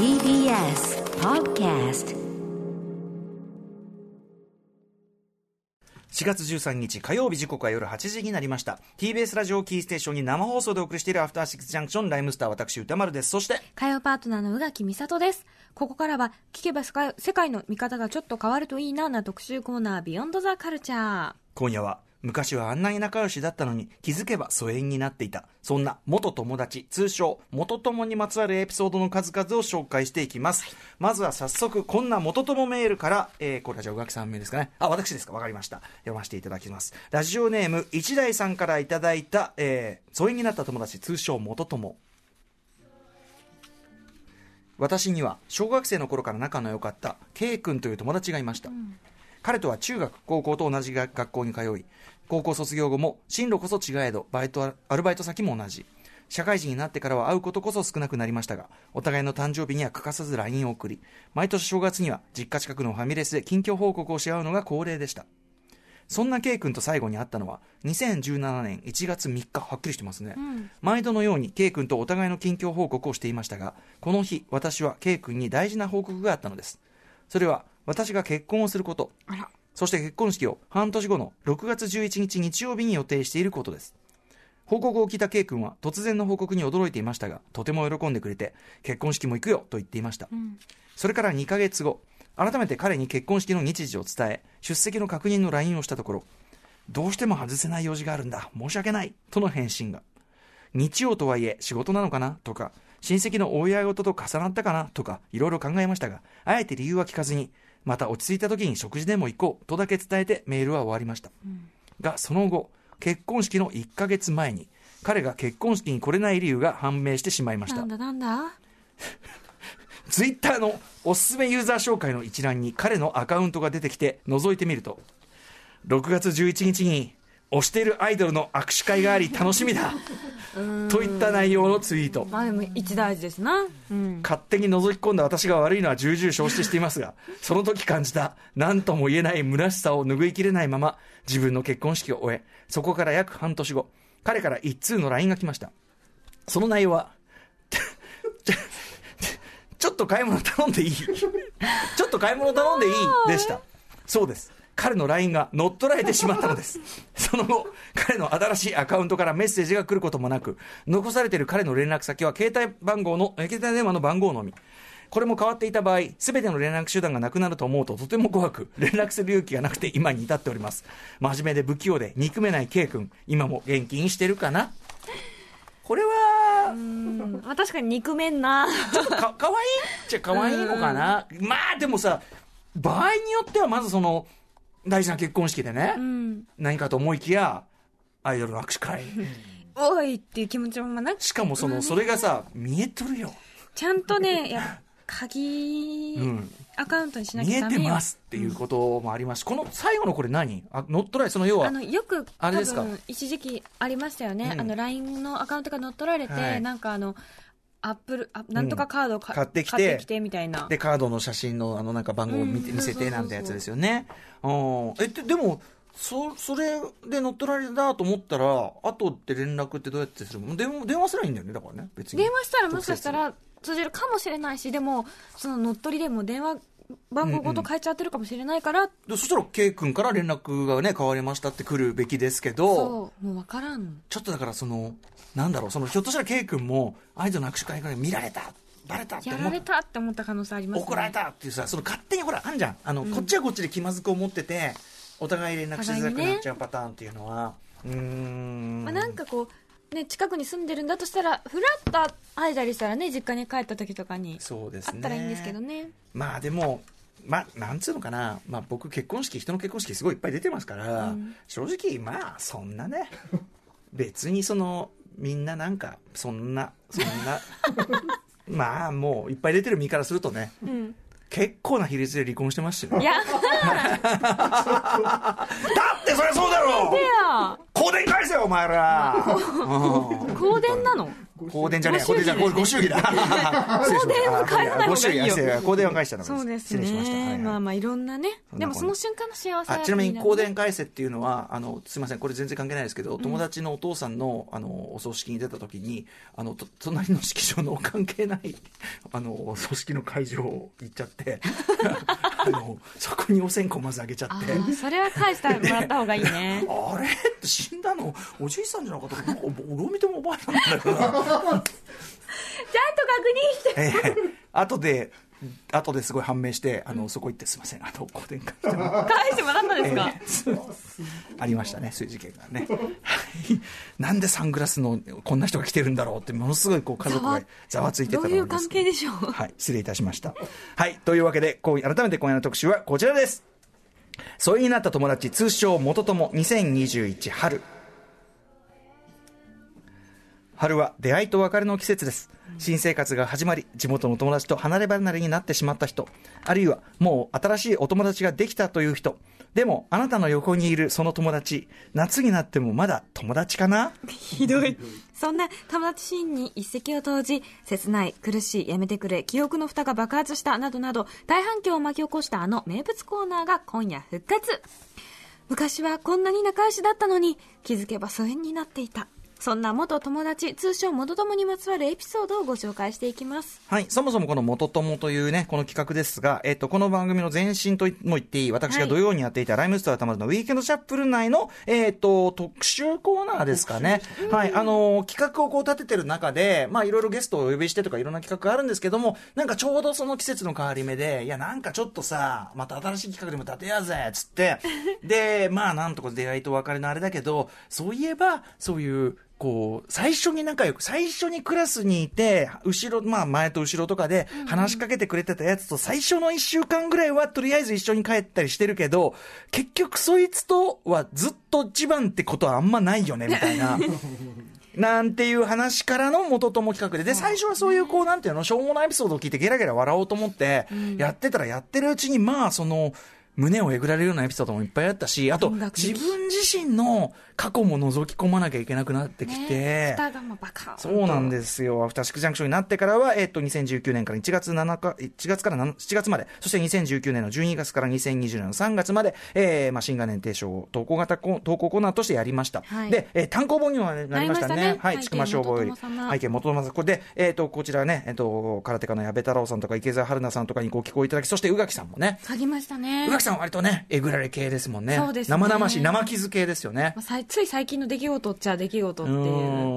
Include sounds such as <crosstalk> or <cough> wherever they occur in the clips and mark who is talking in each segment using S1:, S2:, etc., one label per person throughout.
S1: TBS Podcast
S2: 4月13日火曜日時刻は夜8時になりました TBS ラジオキーステーションに生放送でお送りしているアフターシックスジャンクションライムスター私歌丸ですそして
S3: 火曜パートナーの宇垣美里です。ここからは聞けば世界世界の見方がちょっと変わるといいなな特集コーナービヨンドザカルチャー。
S2: 今夜は昔はあんなに仲良しだったのに気づけば疎遠になっていた。そんな元友達通称元友にまつわるエピソードの数々を紹介していきます、まずは早速こんな元友メールから、えーこれはじゃあ宇垣さん名ですかね。あ私ですか。わかりました。読ませていただきます。ラジオネーム一大さんからいただいた、えー疎遠になった友達通称元友。私には小学生の頃から仲の良かった K 君という友達がいました、彼とは中学高校と同じが学校に通い高校卒業後も進路こそ違えどバイトアルバイト先も同じ。社会人になってからは会うことこそ少なくなりましたがお互いの誕生日には欠かさず LINE を送り毎年正月には実家近くのファミレスで近況報告をし合うのが恒例でした。そんな K 君と最後に会ったのは2017年1月3日はっきりしてますね、毎度のように K 君とお互いの近況報告をしていましたがこの日私は K 君に大事な報告があったのです。それは私が結婚をすること。そして結婚式を半年後の6月11日日曜日に予定していることです。報告を聞いた K 君は突然の報告に驚いていましたがとても喜んでくれて結婚式も行くよと言っていました、それから2ヶ月後改めて彼に結婚式の日時を伝え出席の確認の LINE をしたところどうしても外せない用事があるんだ申し訳ないとの返信が。日曜とはいえ仕事なのかなとか親戚のお祝い事と重なったかなとかいろいろ考えましたがあえて理由は聞かずにまた落ち着いた時に食事でも行こうとだけ伝えてメールは終わりました、がその後結婚式の1ヶ月前に彼が結婚式に来れない理由が判明してしまいました。
S3: なんだなんだ？
S2: ツイッターのおすすめユーザー紹介の一覧に彼のアカウントが出てきて覗いてみると6月11日に推しているアイドルの握手会があり楽しみだ。といった内容のツイート。
S3: まあでも一大事ですな。うん。
S2: 勝手に覗き込んだ私が悪いのは重々承知していますが <laughs> その時感じた何とも言えない虚しさを拭いきれないまま自分の結婚式を終えそこから約半年後彼から一通の LINE が来ました。その内容はちょちょっと買い物頼んでいい。ちょっと買い物頼んでいいでした。そうです彼の LINE が乗っ取られてしまったのです。<laughs> その後彼の新しいアカウントからメッセージが来ることもなく残されている彼の連絡先は携帯番号のえ携帯電話の番号のみ。これも変わっていた場合、すべての連絡手段がなくなると思うととても怖く、連絡する勇気がなくて今に至っております。真面目で不器用で憎めない K 君、今も元気にしてるかな？これは、
S3: あ確かに憎めんな。
S2: ちょっとかかわいい？っちゃかわいいのかな、まあでもさ場合によってはまずその大事な結婚式でね、
S3: うん。
S2: 何かと思いきやアイドルの握手会。
S3: おいっていう気持ちもまあな
S2: しかもそのそれがさ見えとるよ、
S3: ちゃんとね、いや、鍵
S2: うん、
S3: アカウントにしなき
S2: 見え
S3: ゃダメよ。
S2: てますっていうこともありますしこの最後のこれ何？あ乗っ取られその要は
S3: あのよく多
S2: あれですか？
S3: 分一時期ありましたよね、
S2: うん。
S3: あの LINE のアカウントが乗っ取られて、
S2: はい。
S3: なんかあのアップルあなんとかカードをか、
S2: 買ってきて
S3: きてみたいな。
S2: でカードの写真のあのなんか番号を見て
S3: うん。
S2: 見せてなんてやつですよね。うん。えででもそそれで乗っ取られたと思ったら後で連絡ってどうやってするの？電話電話すらいいんだよねだからね別に。
S3: 電話したらもしかしたら通じるかもしれないしでもその乗っ取りでも電話番号ごと変えちゃってるかもしれないから、
S2: でそしたら K 君から連絡がね変わりましたって来るべきですけど。
S3: そう。もう分からん。
S2: ちょっとだからそのなんだろうそのひょっとしたら K 君もアイドルの握手会から見られたバレたって思っ
S3: やられたって思った可能性ありますね。
S2: 怒られたっていうさその勝手にほらあんじゃん。あの、こっちはこっちで気まずく思っててお互い連絡しづらくなっちゃうパターンっていうのは、うーん。
S3: まあ、なんかこうね近くに住んでるんだとしたらフラッと会えたりしたらね実家に帰った時とかに
S2: そうですね。
S3: あったらいいんですけどね。
S2: まあでもまあなんつうのかな、まあ、僕結婚式人の結婚式すごいいっぱい出てますから、正直まあそんなね。別にそのみんななんかそんなそんな。<laughs> まあもういっぱい出てる身からするとね。
S3: うん。
S2: 結構な比率で離婚してますよ。
S3: いや <laughs>
S2: だってそりゃそうだろ
S3: でや
S2: 香典返せよお前ら、う <laughs> ん
S3: 香典なの？
S2: 香典じゃねえ、香典じゃねえ、ご祝儀だ。香
S3: 典は返さない方がいいよ
S2: 香典は返したの
S3: そうです
S2: 失礼しました。
S3: まあまあいろんなね。でもその瞬間の幸せは
S2: あちなみに香典返せっていうのはあのすみません。これ全然関係ないですけど、友達のお父さんのあのお葬式に出た時にあのと隣の式場の関係ない <laughs> あのお葬式の会場行っちゃって <laughs> あのそこにお線香まずあげちゃって。
S3: ああ、それは返してもらった方がいいね。<laughs>
S2: あれ？って死んだの？おじいさんじゃなかったかなんか俺を見てもおばあさんだよな。
S3: ちゃんと確認して。
S2: ええ後で後ですごい判明してあの、そこ行ってすみませんあの香典返してもらって
S3: 返してもらったんですか、
S2: ええありましたね、そういう事件がね。はいなんでサングラスのこんな人が来てるんだろうって、ものすごいこう家族がざわついてた
S3: どういう関係でしょう？
S2: はい、失礼いたしました。はい、というわけで、こう改めて今夜の特集はこちらです。疎遠になった友達、通称元友2021春。春は出会いと別れの季節です。新生活が始まり、地元の友達と離れ離れになってしまった人、あるいはもう新しいお友達ができたという人、でもあなたの横にいるその友達、夏になってもまだ友達かな？
S3: ひどい。そんな友達シーンに一石を投じ、切ない、苦しい、やめてくれ、記憶の蓋が爆発した、などなど、大反響を巻き起こしたあの名物コーナーが今夜復活。昔はこんなに仲良しだったのに、気づけば疎遠になっていた。そんな元友達、通称元友にまつわるエピソードをご紹介していきます。
S2: はい。そもそもこの元友というね、この企画ですが、えっ、と、この番組の前身とも言っていい、私が土曜にやっていたライムスターたまるのウィーケンドチャップル内の、えっ、と、特集コーナーですかね。はい。あのー企画をこう立ててる中で、まあ、いろいろゲストをお呼びしてとかいろんな企画があるんですけども、なんかちょうどその季節の変わり目で、いや、なんかちょっとさ、また新しい企画でも立てやぜ、つって、で、まあ、なんとか出会いと別れのあれだけど、そういえば、そういう、こう、最初に仲良く、最初にクラスにいて、後ろ、まあ前と後ろとかで話しかけてくれてたやつと最初の一週間ぐらいはとりあえず一緒に帰ったりしてるけど、結局そいつとはずっと一番ってことはあんまないよね、みたいな。<laughs> なんていう話からの元友企画で、で、最初はそういう、こう、なんていうの、しょうもないエピソードを聞いてゲラゲラ笑おうと思って、やってたらやってるうちに、まあ、その、胸をえぐられるようなエピソードもいっぱいあったし、あと、自分自身の過去も覗き込まなきゃいけなくなってきて、そうなんですよ。アフターシックスジャンクションになってからは、えっと、2019年から1月7日、1月から7 7月まで、そして2019年の12月から2020年の3月まで、えー、まあ、新概念提唱投稿型コ投稿コーナーとしてやりました。
S3: はい
S2: で、えー単行本にもなりましたね。
S3: たね
S2: はい、つくま消防より。
S3: 背景元友様
S2: 背景元友様。これで、えっ、と、こちらね、えっ、と、空手家の矢部太郎さんとか池澤春菜さんとかにご寄稿いただき、そして宇垣さんもね、
S3: 書きましたね。
S2: 宇垣さんは割とね、えぐられ系ですもんね。
S3: そうですね
S2: 生々しい、生傷系ですよね。
S3: まあつい最近の出来事っちゃ出来事っていう。
S2: う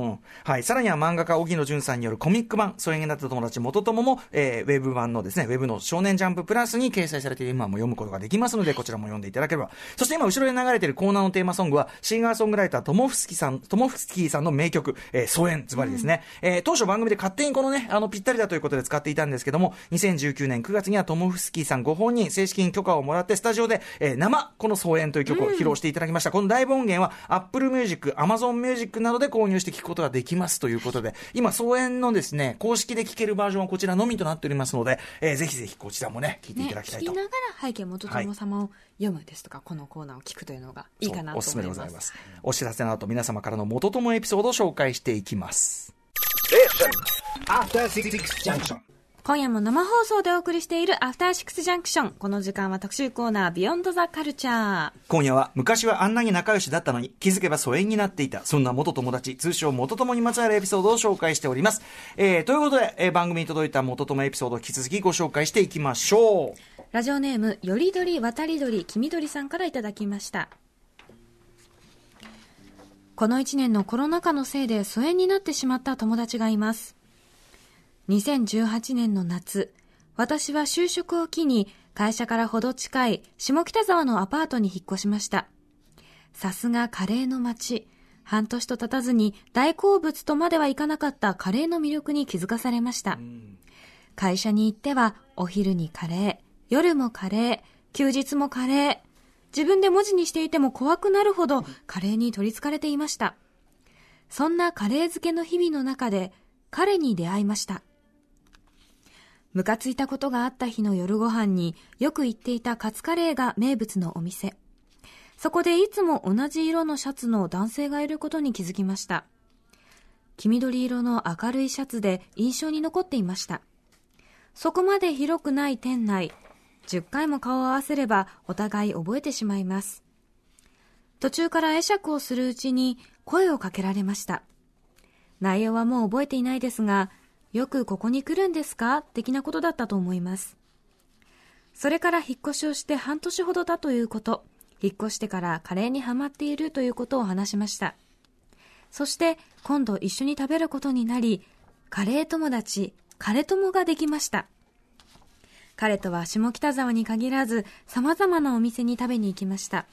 S2: んはい。さらには漫画家、荻野淳さんによるコミック版、疎遠になった友達、元友も、えーウェブ版のですね、ウェブの少年ジャンププラスに掲載されている今も読むことができますので、こちらも読んでいただければ。そして今、後ろで流れているコーナーのテーマソングは、シンガーソングライター、トモフスキさん、トモフスキーさんの名曲、えー、疎遠、ズバリですね。えー当初番組で勝手にこのね、あの、ぴったりだということで使っていたんですけども、2019年9月にはトモフスキーさんご本人、正式に許可をもらって、スタジオで、えー生、この疎遠という曲を披露していただきました。このライブ音源は、Apple Music、Amazon Music などで購入して聴くことができますということで、今、疎遠のですね、公式で聴けるバージョンはこちらのみとなっておりますので、えーぜひぜひこちらもね、聴いてい
S3: ね
S2: ただきたいと。
S3: 聞きながら背景元友様を読むですとか、このコーナーを聞くというのがいいかなと思います。
S2: おすすめでございます。お知らせの後、皆様からの元友エピソードを紹介していきます。
S1: After Six Junction.
S3: 今夜も生放送でお送りしているアフターシックスジャンクション。この時間は特集コーナービヨンドザカルチャー。
S2: 今夜は昔はあんなに仲良しだったのに気づけば疎遠になっていたそんな元友達通称元友にまつわるエピソードを紹介しております、えー、ということで、えー番組に届いた元友エピソードを引き続きご紹介していきましょう
S3: ラジオネーム、よりどり渡り鳥黄緑さんからいただきました。この1年のコロナ禍のせいで疎遠になってしまった友達がいます。2018年の夏、私は就職を機に会社からほど近い下北沢のアパートに引っ越しました。さすがカレーの街。半年と経たずに大好物とまではいかなかったカレーの魅力に気づかされました。会社に行ってはお昼にカレー、夜もカレー、休日もカレー。自分で文字にしていても怖くなるほどカレーに取り憑かれていました。そんなカレー漬けの日々の中で彼に出会いました。ムカついたことがあった日の夜ご飯によく行っていたカツカレーが名物のお店。そこでいつも同じ色のシャツの男性がいることに気づきました。黄緑色の明るいシャツで印象に残っていました。そこまで広くない店内、10回も顔を合わせればお互い覚えてしまいます。途中から会釈をするうちに声をかけられました。内容はもう覚えていないですが、よくここに来るんですか？的なことだったと思います。それから引っ越しをして半年ほどだということ、引っ越してからカレーにハマっているということを話しました。そして今度一緒に食べることになり、カレー友達、カレ友ができました。彼とは下北沢に限らず様々なお店に食べに行きました。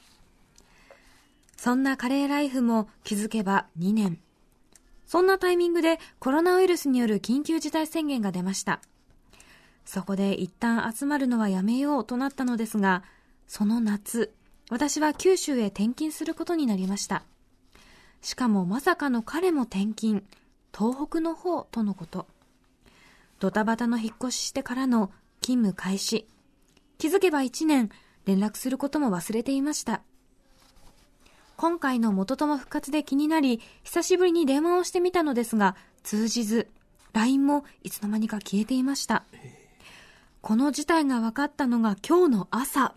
S3: そんなカレーライフも気づけば2年。そんなタイミングでコロナウイルスによる緊急事態宣言が出ました。そこで一旦集まるのはやめようとなったのですが、その夏、私は九州へ転勤することになりました。しかもまさかの彼も転勤、東北の方とのこと。ドタバタの引っ越ししてからの勤務開始。気づけば1年、連絡することも忘れていました。今回の元友復活で気になり、久しぶりに電話をしてみたのですが、通じず、LINE もいつの間にか消えていました。この事態が分かったのが今日の朝。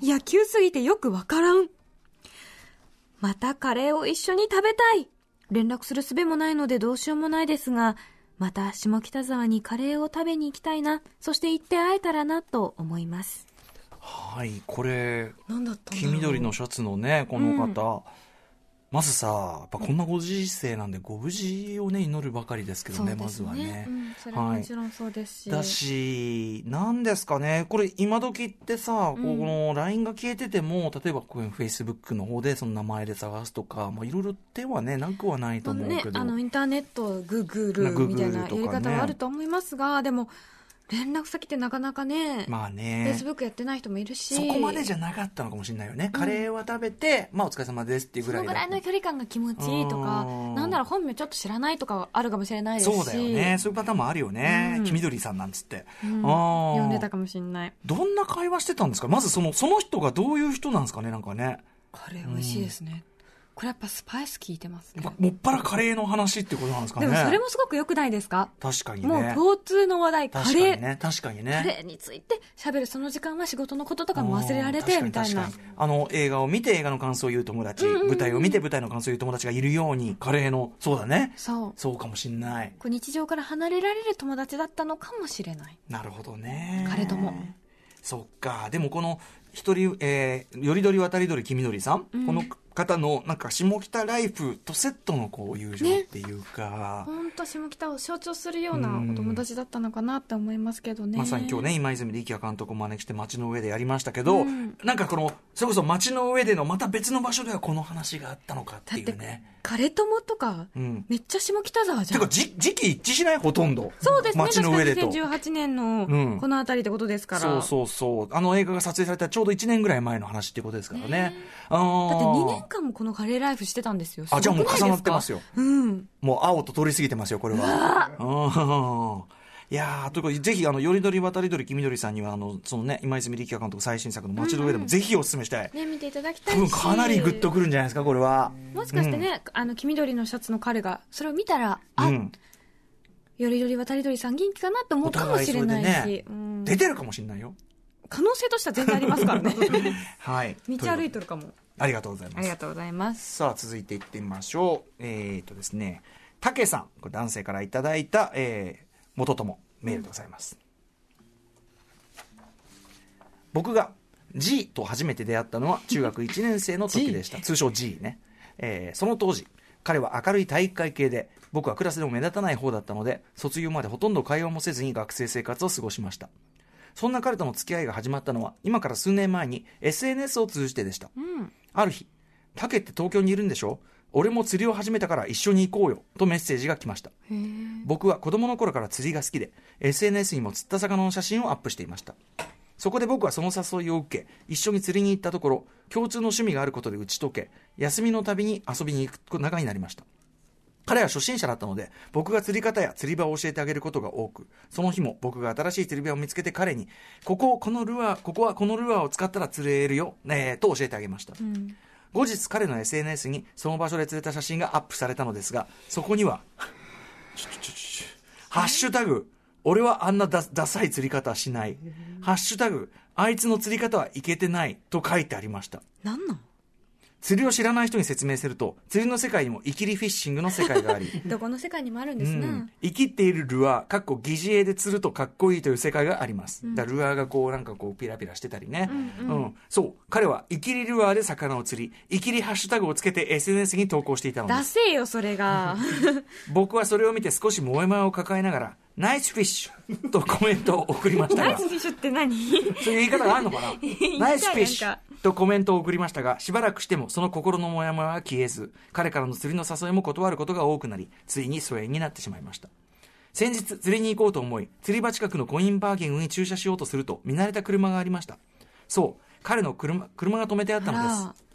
S3: いや、急すぎてよくわからん。またカレーを一緒に食べたい。連絡する術もないのでどうしようもないですが、また下北沢にカレーを食べに行きたいな、そして行って会えたらなと思います。
S2: はい、これ、
S3: なんだった
S2: 黄緑のシャツのね、この方、まずさ、やっぱこんなご時世なんで、ご無事をね、祈るばかりですけどね、まずはね。
S3: うん、はもちろんそうですし。
S2: だし、なんですかね、これ、今時ってさ、この LINE が消えてても、例えばこういう Facebook の方でその名前で探すとか、まあ、いろいろ手はね、なくはないと思う
S3: ね
S2: け、ど。
S3: あのインターネット、グーグルみたいなやり方はあると思いますが、でも、連絡先ってなかなかね、
S2: まあね。
S3: Facebook やってない人もいるし、
S2: そこまでじゃなかったのかもしれないよね。カレーは食べて、まあお疲れ様ですっていうぐらいだ
S3: そのぐらいの距離感が気持ちいいとか
S2: うん、
S3: なんだろう、本名ちょっと知らないとかあるかもしれないですし、
S2: そうだよね。そういうパターンもあるよね。
S3: うん
S2: 黄緑さんなんつって。
S3: うん呼んでたかもしれない。
S2: どんな会話してたんですか？まずその、その人がどういう人なんですかね？なんかね。
S3: カレー美味しいですね。これやっぱスパイス効いてますね。
S2: もっぱらカレーの話ってことなんですかね
S3: でもそれもすごく良くないですか？
S2: 確かにね。
S3: もう共通の話題、カレー。
S2: 確かにね。確かに
S3: カ
S2: ね。
S3: レーについて喋るその時間は仕事のこととかも忘れられて、みたいな
S2: あの、映画を見て映画の感想を言う友達、舞台を見て舞台の感想を言う友達がいるように、カレーの、そうだね。
S3: そう。
S2: そうかもしんない。
S3: こう日常から離れられる友達だったのかもしれない。
S2: なるほどね。
S3: 彼とも。
S2: そっか。でもこの、一人、えー、よりどり渡りどり黄緑さん、この方の、なんか、下北ライフとセットのこう、友情っていうか、
S3: 本当下北を象徴するようなお友達だったのかなって思いますけどね。
S2: まさに今日ね、今泉力也監督を招きして街の上でやりましたけど、
S3: うん
S2: なんかこの、それこそ街の上でのまた別の場所ではこの話があったのかっていうね。、
S3: カレ友とか、
S2: うん。
S3: めっちゃ下北沢じゃん。
S2: てか、じ、時期一致しない？ほとんど。
S3: そうですね。
S2: 街の上でと。
S3: 確か2018年
S2: うん
S3: のこの辺りってことですから。
S2: そうそうそう。あの映画が撮影されたちょうど1年ぐらい前の話っていうことですからね。あー
S3: だって2年間もこのカレーライフしてたんですよ。
S2: あじゃあもう重なってますよ
S3: かうん。
S2: もう青と通り過ぎてますよ、これは。うんいやー、ということで、ぜひ、あの、よりどり渡りどり黄緑さんには、あの、そのね、今泉力也監督最新作の街の上でもぜひお勧めしたい。
S3: ね、見ていただきたいし。
S2: 多分かなりグッとくるんじゃないですか、これは。
S3: もしかしてね、あの、黄緑のシャツの彼が、それを見たら、あ、
S2: うん。
S3: よりどり渡りどりさん元気かなって思うかもしれないし。
S2: ね
S3: うん
S2: 出てるかもしれないよ。
S3: 可能性としては全然ありますからね。<laughs>
S2: はい。<laughs>
S3: 道歩い
S2: と
S3: るかも。
S2: ありがとうございます
S3: ありが。とうございます。
S2: さあ、続いていってみましょう。えー、とですね、たけさん、これ男性からいただいた、えー、元友、メールでございます。僕が G と初めて出会ったのは中学1年生の時でした。通称 G ね。えーその当時、彼は明るい体育会系で、僕はクラスでも目立たない方だったので、卒業までほとんど会話もせずに学生生活を過ごしました。そんな彼との付き合いが始まったのは、今から数年前に SNS を通じてでした。
S3: うん。
S2: ある日、タケって東京にいるんでしょ俺も釣りを始めたから一緒に行こうよ、とメッセージが来ました。僕は子供の頃から釣りが好きで、SNS にも釣った魚の写真をアップしていました。そこで僕はその誘いを受け、一緒に釣りに行ったところ、共通の趣味があることで打ち解け、休みのたびに遊びに行く仲になりました。彼は初心者だったので、僕が釣り方や釣り場を教えてあげることが多く、その日も僕が新しい釣り場を見つけて彼に、ここをこのルアー、ここはこのルアーを使ったら釣れるよ、ねえと教えてあげました。
S3: うん。
S2: 後日彼の SNS にその場所で釣れた写真がアップされたのですがそこにはハッシュタグ、俺はあんなダダサい釣り方はしない。ハッシュタグ、あいつの釣り方はいけてないと書いてありました。
S3: なんなん？
S2: 釣りを知らない人に説明すると、釣りの世界にもイキリフィッシングの世界があり、<laughs>
S3: どこの世界にもあるんですな、
S2: うん、生きているルアー、かっこ疑似餌で釣るとかっこいいという世界があります。だからルアーがこうなんかこうピラピラしてたりね。うんそう。彼はイキリルアーで魚を釣り、イキリハッシュタグをつけて SNS に投稿していたので
S3: ダ
S2: す。
S3: セーよそれが
S2: 僕はそれを見て少し萌え前を抱えながら、ナイスフィッシュとコメントを送りましたが
S3: ナイス、フィッシュって何？
S2: そういう言い方があるのかな？ナイスフィッシュとコメントを送りましたが、しばらくしてもその心のモヤモヤは消えず、彼からの釣りの誘いも断ることが多くなり、ついに疎遠になってしまいました。先日釣りに行こうと思い、釣り場近くのコインパーキングに駐車しようとすると、見慣れた車がありました。そう、彼の車、車が止めてあったのです。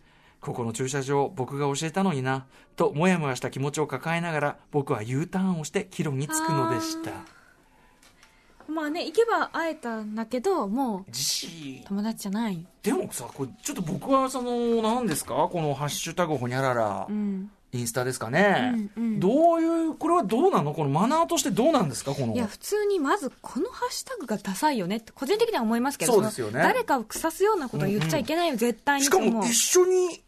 S2: ここの駐車場、僕が教えたのにな、と、もやもやした気持ちを抱えながら、僕は U ターンをして帰路に着くのでした。
S3: まあね行けば会えたんだけどもう友達じゃない。
S2: でもさ、これちょっと僕はその、何ですか？このハッシュタグほにゃらら、
S3: うん。
S2: インスタですかね、
S3: うんうん。
S2: どういう、これはどうなの？このマナーとしてどうなんですか？この。
S3: いや普通にまずこのハッシュタグがダサいよねって個人的には思いますけど
S2: そうですよね。
S3: の誰かを腐すようなことを言っちゃいけないよ、絶対に
S2: しかも一緒に、い、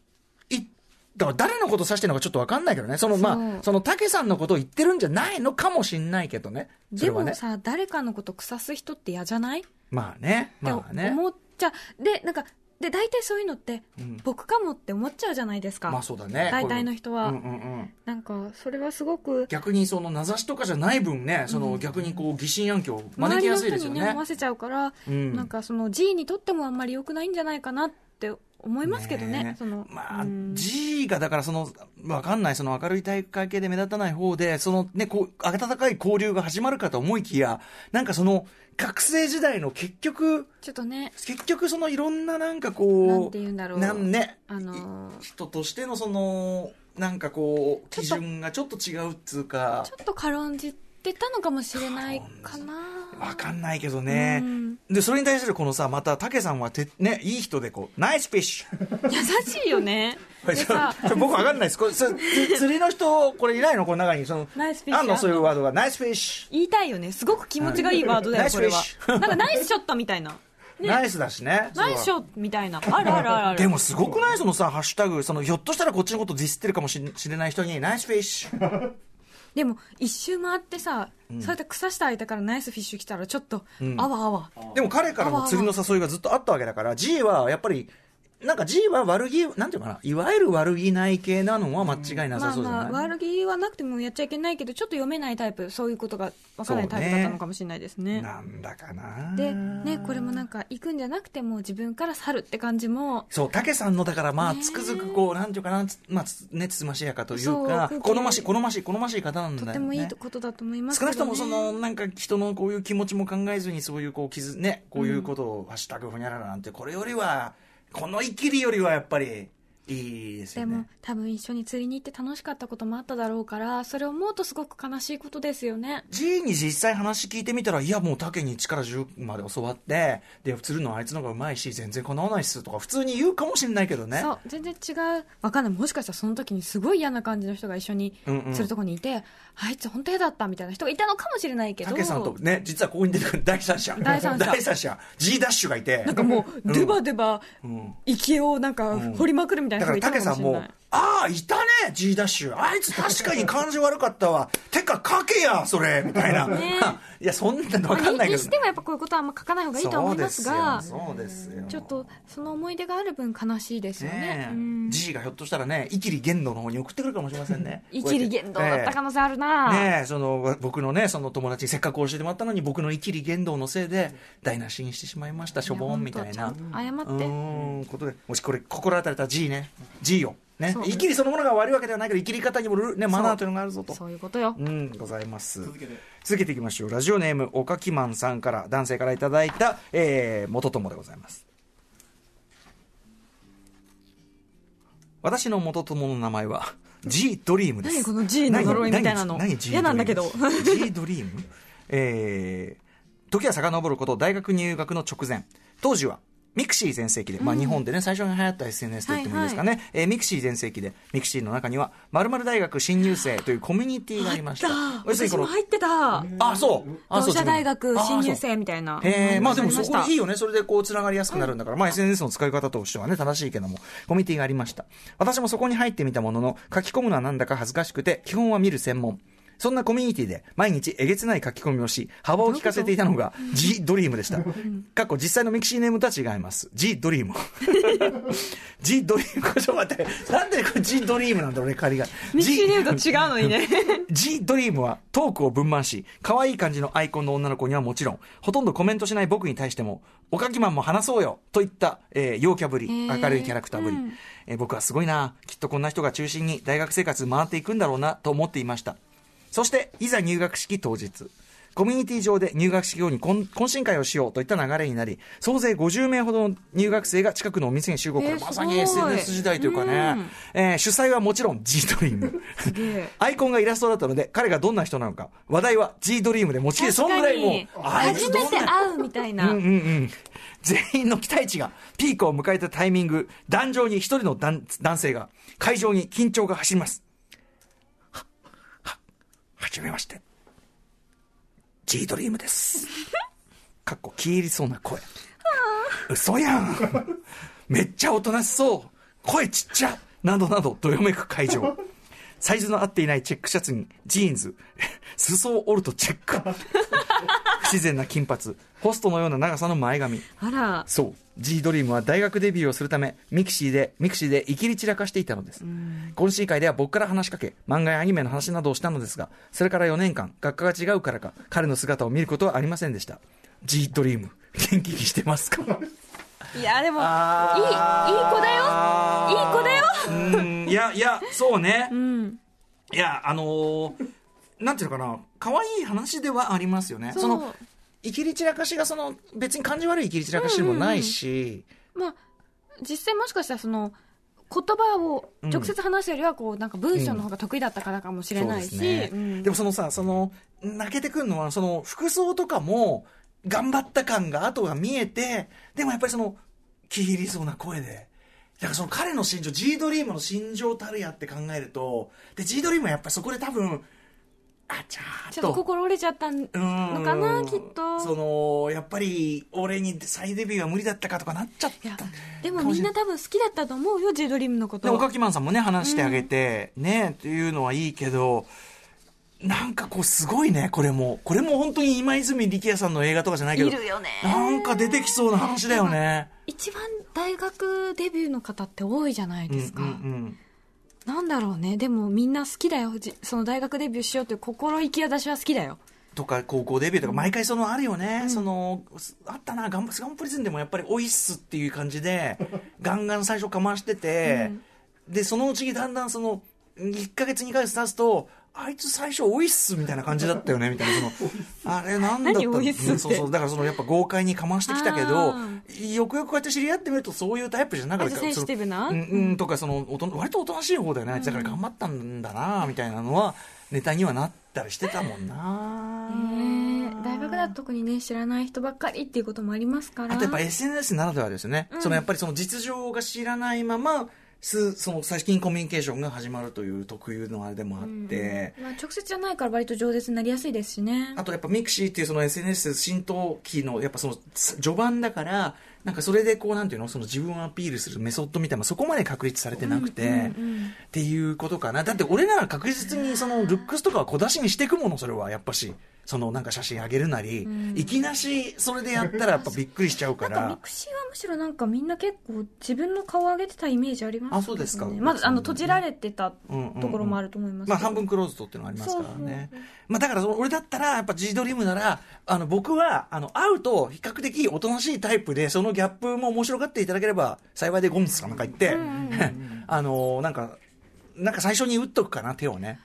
S2: だから誰のこと指してるのかちょっとわかんないけどね。その、まあ、
S3: そ
S2: の竹さんのことを言ってるんじゃないのかもしんないけどね。そ
S3: でも。さ誰かのこと腐す人って嫌じゃない？っ
S2: まあね。
S3: て
S2: まあね。
S3: 思っちゃうでなんかで大体そういうのって、
S2: ん
S3: 僕かもって思っちゃうじゃないですか、
S2: まあそうだね。
S3: 大体の人は
S2: うんうんうん。
S3: なんかそれはすごく
S2: 逆にその名指しとかじゃない分ね、その逆にこう疑心暗鬼を招
S3: 周りの
S2: きやすいですよね
S3: 人にね思。わせちゃうから、
S2: うん
S3: なんかその G にとってもあんまり良くないんじゃないかなって思いますけどね
S2: ね。
S3: その
S2: まあ
S3: う、ん。
S2: G がだからその、わかんない、その明るい体育会系で目立たない方で、そのね、こう、温かい交流が始まるかと思いきや、なんかその、学生時代の結局、
S3: ちょっとね
S2: 結局そのいろんななんかこう、
S3: なんて言うんだろう。
S2: なんね、
S3: あのー
S2: 人としてのその、なんかこう、基準がちょっと違うっつうか。
S3: ち、ょっと軽んじてたのかもしれないかな。
S2: わかんないけどね。
S3: うん。
S2: で、それに対するこのさ、また、竹さんはて、ね、いい人でこう、ナイスフィッシュ
S3: 優しいよね。<laughs>
S2: 僕わかんないです。これ、釣りの人、これいないの？この中に、その、
S3: ナイスフィッシュ
S2: あんのそういうワードが、ナイスフィッシ
S3: 言いたいよね。すごく気持ちがいいワードだよこれは。なんかナイスショットみたいな。
S2: ュ。ナイスだしね。
S3: ナイスショットみたいな。あるあるあるある。
S2: でもすごくない？そのさ、ハッシュタグ、その、ひょっとしたらこっちのことディスってるかもしれない人に、ナイスフィッシュ。
S3: でも一周回ってさ、そうやって腐した相手からナイスフィッシュ来たらちょっと、あわあわ。
S2: でも彼からの釣りの誘いがずっとあったわけだから、G はやっぱり、なんか G は悪気、なんていうのかな、いわゆる悪気ない系なのは間違いな
S3: まあ
S2: さそうじゃない、
S3: まあ悪気はなくてもやっちゃいけないけどちょっと読めないタイプそういうことが分からないタイプだったのかもしれないですね。
S2: なんだかな。
S3: でねこれもなんか行くんじゃなくても自分から去るって感じも
S2: そう、竹さんの、だからまあ、つくづくこう、なんていうかな、つまあ、つね、つつましやかというか好ましい、好ましい、好ましい方なんだよね。
S3: とてもいいことだと思いますね、
S2: なくともその、なんか人のこういう気持ちも考えずに、そういうこう、傷、ね、こういうことを、ハッシュタグほにゃららなんて、これよりは、この生きりよりはやっぱり、いいです
S3: でも。多分一緒に釣りに行って楽しかったこともあっただろうからそれを思うとすごく悲しいことですよね
S2: G に実際話聞いてみたら、いや、もう竹に力10まで教わって、で、釣るのはあいつの方がうまいし、全然かなわないっすとか、普通に言うかもしれないけどね。
S3: そう全然違うわかんないもしかしたらその時にすごい嫌な感じの人が一緒に
S2: うんうん
S3: するとこにいて、あいつ本当嫌だったみたいな人がいたのかもしれないけど
S2: 竹さんとね、実はここに出てくる第三者。
S3: 第三者
S2: 第三者。G ダッシュがいて。
S3: なんかもうデバデバ
S2: ん
S3: 池をなんか掘りまくるみたい
S2: だ
S3: なたいなだ
S2: から、たけさんもああ、いたね、G ダッシュ。あいつ確かに感じ悪かったわ。てか、書けや、それ、みたいな。
S3: ね <laughs>
S2: いや、そんなのわかんないけど。
S3: にしてもやっぱこういうことはあんま書かない方がいいとは思いますが
S2: そうですよ。そうですよ。
S3: ちょっとその思い出がある分悲しいですよね
S2: ね G がひょっとしたらね、イキリ言動の方に送ってくるかもしれませんね。<laughs>
S3: イキリ言動だった可能性あるな、
S2: ねえ、その、僕のね、その友達にせっかく教えてもらったのに、僕のイキリ言動のせいで、台無しにしてしまいました、しょぼんみたいな。
S3: 謝
S2: う
S3: って
S2: ーん、ことで、もしこれ、心当たれた G ね。G よ。ね
S3: そ。う
S2: イキリそのものが悪いわけではないけど、イキリ方にもルね、マナーというのがあるぞと。
S3: そういうことよ
S2: うん、ございます。続けていきましょう。ラジオネーム、おかきまんさんから、男性からいただいた、えー、元友でございます。私の元友の名前は、G ドリームです。
S3: 何この G の呪いみたいなの？嫌なんだけど <laughs>
S2: G ドリーム？えー、時は遡ること、大学入学の直前。当時は、 mixi 全盛期で、まあ日本でね、最初に流行った SNS と言ってもいいですかね、えー mixi 全盛期で、 mixi の中には、〇〇大学新入生というコミュニティがありました。要するにこの
S3: 私も入ってた。
S2: あ、そう。あ、そう
S3: 同志社大学新入。生みたいな。
S2: へえ、まあでもそこいいよね。それでこう、つながりやすくなるんだから、まあ SNS の使い方としてはね、正しいけども、コミュニティがありました。私もそこに入ってみたものの、書き込むのはなんだか恥ずかしくて、基本は見る専門。そんなコミュニティで毎日えげつない書き込みをし、幅を利かせていたのが G ドリームでした。過去実際のミクシーネームとは違います。G ドリーム。<laughs> G ドリーム。ちょっと待って。なんでこれ G ドリームなんだ俺仮が。
S3: ミクシーネームと違うのにね。
S2: G <laughs> ドリームはトークを分満し、可愛い感じのアイコンの女の子にはもちろん、ほとんどコメントしない僕に対しても、おかきマンも話そうよといった、えー陽キャぶり、明るいキャラクターぶり、
S3: うん
S2: えー僕はすごいな、きっとこんな人が中心に大学生活回っていくんだろうなと思っていました。そして、いざ入学式当日。コミュニティ上で入学式後に懇懇親会をしようといった流れになり、総勢50名ほどの入学生が近くのお店に集合。これ
S3: えー
S2: まさに SNS 時代というかね、えー主催はもちろん G ドリーム。<laughs> アイコンがイラストだったので、彼がどんな人なのか、話題は G ドリームで持ちきり、そんぐらいもう、
S3: 初めて会うみたいな。
S2: うんうんうん。全員の期待値がピークを迎えたタイミング、壇上に一人の男男性が、会場に緊張が走ります。は、じめまして。G ドリームです。かっこ気入りそうな声。嘘やん。めっちゃおとなしそう。声ちっちゃ。などなど、どよめく会場。サイズの合っていないチェックシャツにジーンズ、<laughs> 裾を折るとチェック。不自然な金髪、ホストのような長さの前髪。
S3: あら。
S2: そう。G ドリームは大学デビューをするため、ミクシーで、ミクシーでイキり散らかしていたのです。懇親会では僕から話しかけ、漫画やアニメの話などをしたのですが、それから4年間、学科が違うからか、彼の姿を見ることはありませんでした。G ドリーム、元気にしてますか？<laughs>
S3: いや、でも、いい、いい子だよ。いい子だよ。
S2: うん、いや、いや、そうね。
S3: うん。
S2: いや、あのーなんていうのかな、可愛い話ではありますよね。
S3: そ
S2: の、いきり散らかしが、その、別に感じ悪いいきり散らかしでもないし、
S3: まあ、実際もしかしたらその、言葉を直接話すよりは、こう、なんか文章の方が得意だったからかもしれないし、
S2: ですね。
S3: うん。
S2: でもそのさ、その、泣けてくるのは、その、服装とかも、頑張った感が、後が見えて、でもやっぱりその、気入りそうな声で。だからその彼の心情、G ドリームの心情たるやって考えると、で、G ドリームはやっぱりそこで多分、あちゃーっと。
S3: ちょっと心折れちゃったの
S2: の
S3: かな、きっと。
S2: その、やっぱり、俺に再デビューは無理だったかとかなっちゃった。
S3: でもみんな多分好きだったと思うよ、ジェドリームのこ
S2: で、お
S3: と。
S2: かきマンさんもね、話してあげて、ね、っていうのはいいけど、なんかこうすごいね、これも。これも本当に今泉力也さんの映画とかじゃないけど。
S3: いるよね
S2: なんか出てきそうな話だよね。
S3: 一番大学デビューの方って多いじゃない
S2: うんうん
S3: ですか。
S2: うん。
S3: なんだろうね。でもみんな好きだよ。じその大学デビューしようという心意気私は好きだよ。
S2: とか、高校デビューとか、毎回そのあるよね。その、あったな、ガンガンプリズンでもやっぱりオイッスっていう感じで、ガンガン最初かましてて、で、そのうちにだんだんその、1ヶ月2ヶ月経つと、あいつ最初オイッスみたいな感じだったよね、みたいな、その、あれなんだった
S3: って。
S2: うんそうそう、だからそのやっぱ豪快にかましてきたけど
S3: あ、
S2: よくよくこうやって知り合ってみるとそういうタイプじゃなかった。
S3: あセンシティブな？
S2: うん、うん、とか、その、おと割とおとなしい方だよね、あいつだから頑張ったんだな、みたいなのは、ネタにはなったりしてたもんな。
S3: へえ大学だと特にね、知らない人ばっかりっていうこともありますから。
S2: あとやっぱ SNS ならではですよね、そのやっぱりその実情が知らないまま、すその最近コミュニケーションが始まるという特有のあれでもあって、
S3: まあ、直接じゃないから割と饒舌になりやすいですしね。
S2: あとやっぱミクシーっていうその SNS 浸透期のやっぱその序盤だから、なんかそれでこうなんていうのその自分をアピールするメソッドみたいなそこまで確立されてなくて、っていうことかな。だって俺なら確実にそのルックスとかは小出しにしていくもの、それはやっぱし。そのなんか写真あげるなり、いきなしそれでやったらやっぱびっくりしちゃうか。
S3: ら。ミクシーはむしろなんかみんな結構自分の顔を上げてたイメージありますね、
S2: あそうですか。
S3: まずあの閉じられてた
S2: うんうんうん
S3: ところもあると思いますけど。
S2: まあ半分クローズドっていうのがありますからね。
S3: そうそう。
S2: まあだからその俺だったらやっぱ G ドリームなら、あの僕はあの会うと比較的おとなしいタイプで、そのギャップも面白がっていただければ幸いでゴンスかなんか言って、<laughs> あのなんか、なんか最初に打っとくかな、手をね。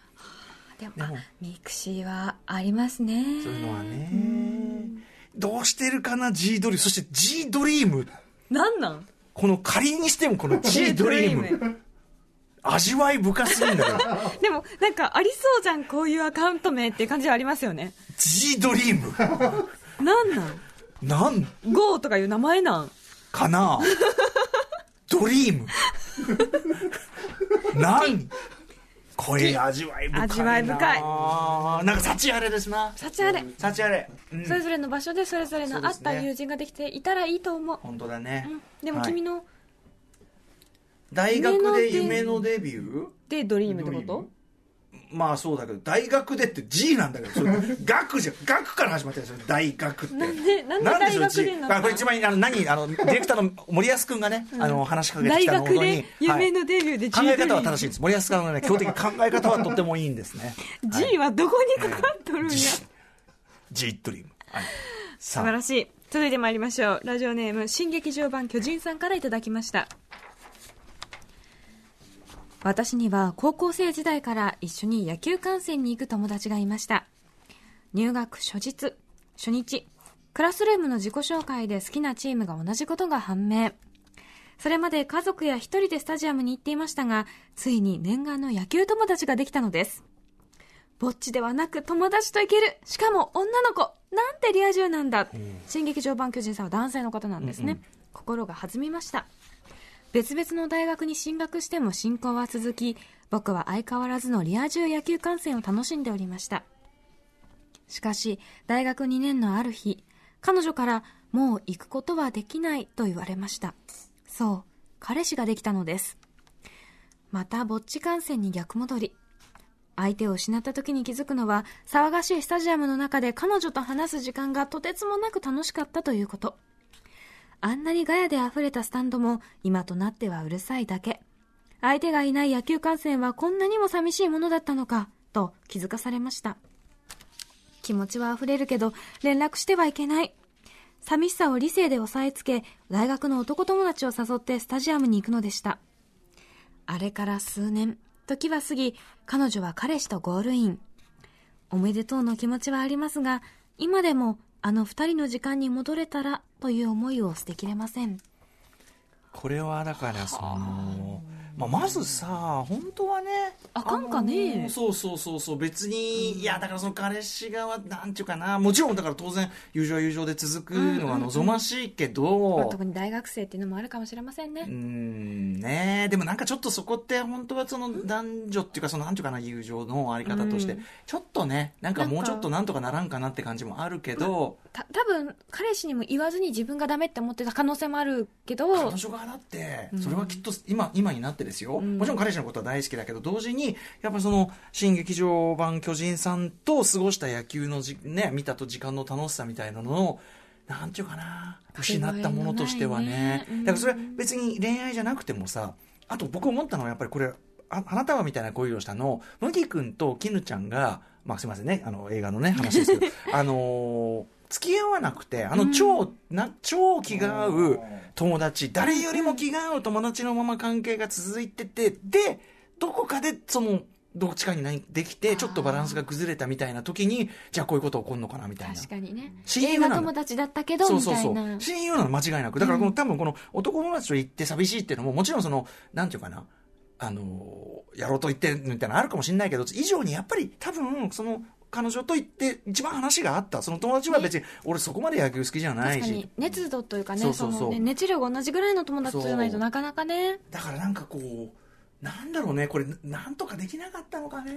S3: でも
S2: でも
S3: あミクシーはありますね
S2: そういうのはね。どうしてるかな、G ドリーム。そして G ドリーム。
S3: なんなん？
S2: この仮にしてもこの <laughs> G ドリーム。味わい深すぎんだけど。<laughs>
S3: でもなんかありそうじゃんこういうアカウント名っていう感じはありますよね。
S2: G ドリーム。
S3: なんなん？
S2: なん、
S3: GO とかいう名前なん？
S2: かな？ドリーム。<laughs> 何これ味わい深いな。
S3: 味わい深い。
S2: なんか幸あれですな。
S3: 幸あれ、
S2: 幸あれ、うん。
S3: それぞれの場所でそれぞれのあった友人ができていたらいいと思う、
S2: 本当だね、
S3: うん、でも
S2: はい。
S3: 君の
S2: 大学で夢
S3: 夢
S2: のデビュー
S3: でドリームってこと？
S2: まあそうだけど大学でって G なんだけどそれ <laughs> 学じゃ学から始まってるんですよ大学って。
S3: なんでなんで大学でなの
S2: あこれ一番あの何あのディレクターの森保君がね、あの話しかけて
S3: 大
S2: きたのを
S3: 学で夢のデビューで
S2: 考え方は正しい
S3: い
S2: んです。森保君のね基本的に考え方はとってもいいんですね。<laughs>
S3: G はどこにかかっとるんや、
S2: G ドリーム、はい、
S3: 素晴らしい。続いてまいりましょう。ラジオネーム新劇場版巨人さんからいただきました私には高校生時代から一緒に野球観戦に行く友達がいました。入学初日初日クラスルームの自己紹介で好きなチームが同じことが判明。それまで家族や一人でスタジアムに行っていましたがついに念願の野球友達ができたのです。ぼっちではなく友達と行けるしかも女の子なんてリア充なんだ、新劇場版巨人さんは男性の方なんですね、心が弾みました別々の大学に進学しても進行は続き僕は相変わらずのリア充野球観戦を楽しんでおりました。しかし大学2年のある日彼女からもう行くことはできないと言われました。そう彼氏ができたのです。またぼっち観戦に逆戻り相手を失った時に気づくのは騒がしいスタジアムの中で彼女と話す時間がとてつもなく楽しかったということ。あんなにガヤで溢れたスタンドも今となってはうるさいだけ。相手がいない野球観戦はこんなにも寂しいものだったのかと気づかされました。気持ちは溢れるけど連絡してはいけない。寂しさを理性で抑えつけ大学の男友達を誘ってスタジアムに行くのでした。あれから数年時は過ぎ彼女は彼氏とゴールイン。おめでとうの気持ちはありますが今でもあの二人の時間に戻れたらという思いを捨てきれません。
S2: これはだからその、まあ、まずさ本当はね
S3: あかんかね。
S2: そうそうそうそう別に、いやだからその彼氏側なんていうかなもちろんだから当然友情は友情で続くのは望ましいけど、
S3: まあ特に大学生っていうのもあるかもしれませんね、
S2: うーんねでもなんかちょっとそこって本当はその男女っていうかそのなんていうかな友情のあり方として、
S3: うん。
S2: ちょっとねなんかもうんちょっとなんとかならんかなって感じもあるけど、
S3: た多分彼氏にも言わずに自分がダメって思ってた可能性もあるけど
S2: 彼女側だってそれはきっと今今になってですよ、
S3: ん。
S2: もちろん彼氏のことは大好きだけど同時にやっぱその新劇場版巨人さんと過ごした野球のじ、ね、見たと時間の楽しさみたいなのをなんていうかな失ったものとしてはね。
S3: ね。うん。
S2: だからそれは別に恋愛じゃなくてもさあと僕思ったのはやっぱりこれああなたはみたいな恋をしたの麦君と絹ちゃんが、まあ、すみませんね。あの映画のね話ですけど。<laughs> あのー付き合わなくてあの超,、な超気が合う友達誰よりも気が合う友達のまま関係が続いててでどこかでそのどっちかに何できてちょっとバランスが崩れたみたいな時にじゃあこういうこと起こるのかなみたいな。
S3: 確かにね。
S2: 親友な
S3: 友達だったけどみ
S2: そうそうそう。
S3: たいな
S2: 親友なの間違いなく。だからこの、多分この男友達と言って寂しいっていうのももちろんそのなんていうかな。あのやろうと言ってみたいなのあるかもしれないけど以上にやっぱり多分その彼女と言って一番話があった。その友達は別に、俺そこまで野球好きじゃないし。
S3: 確かに。熱度というかね
S2: そ
S3: のね熱量が同じぐらいの友達じゃないとなかなかね。
S2: だからなんかこうなんだろうね。これなんとかできなかったのかね。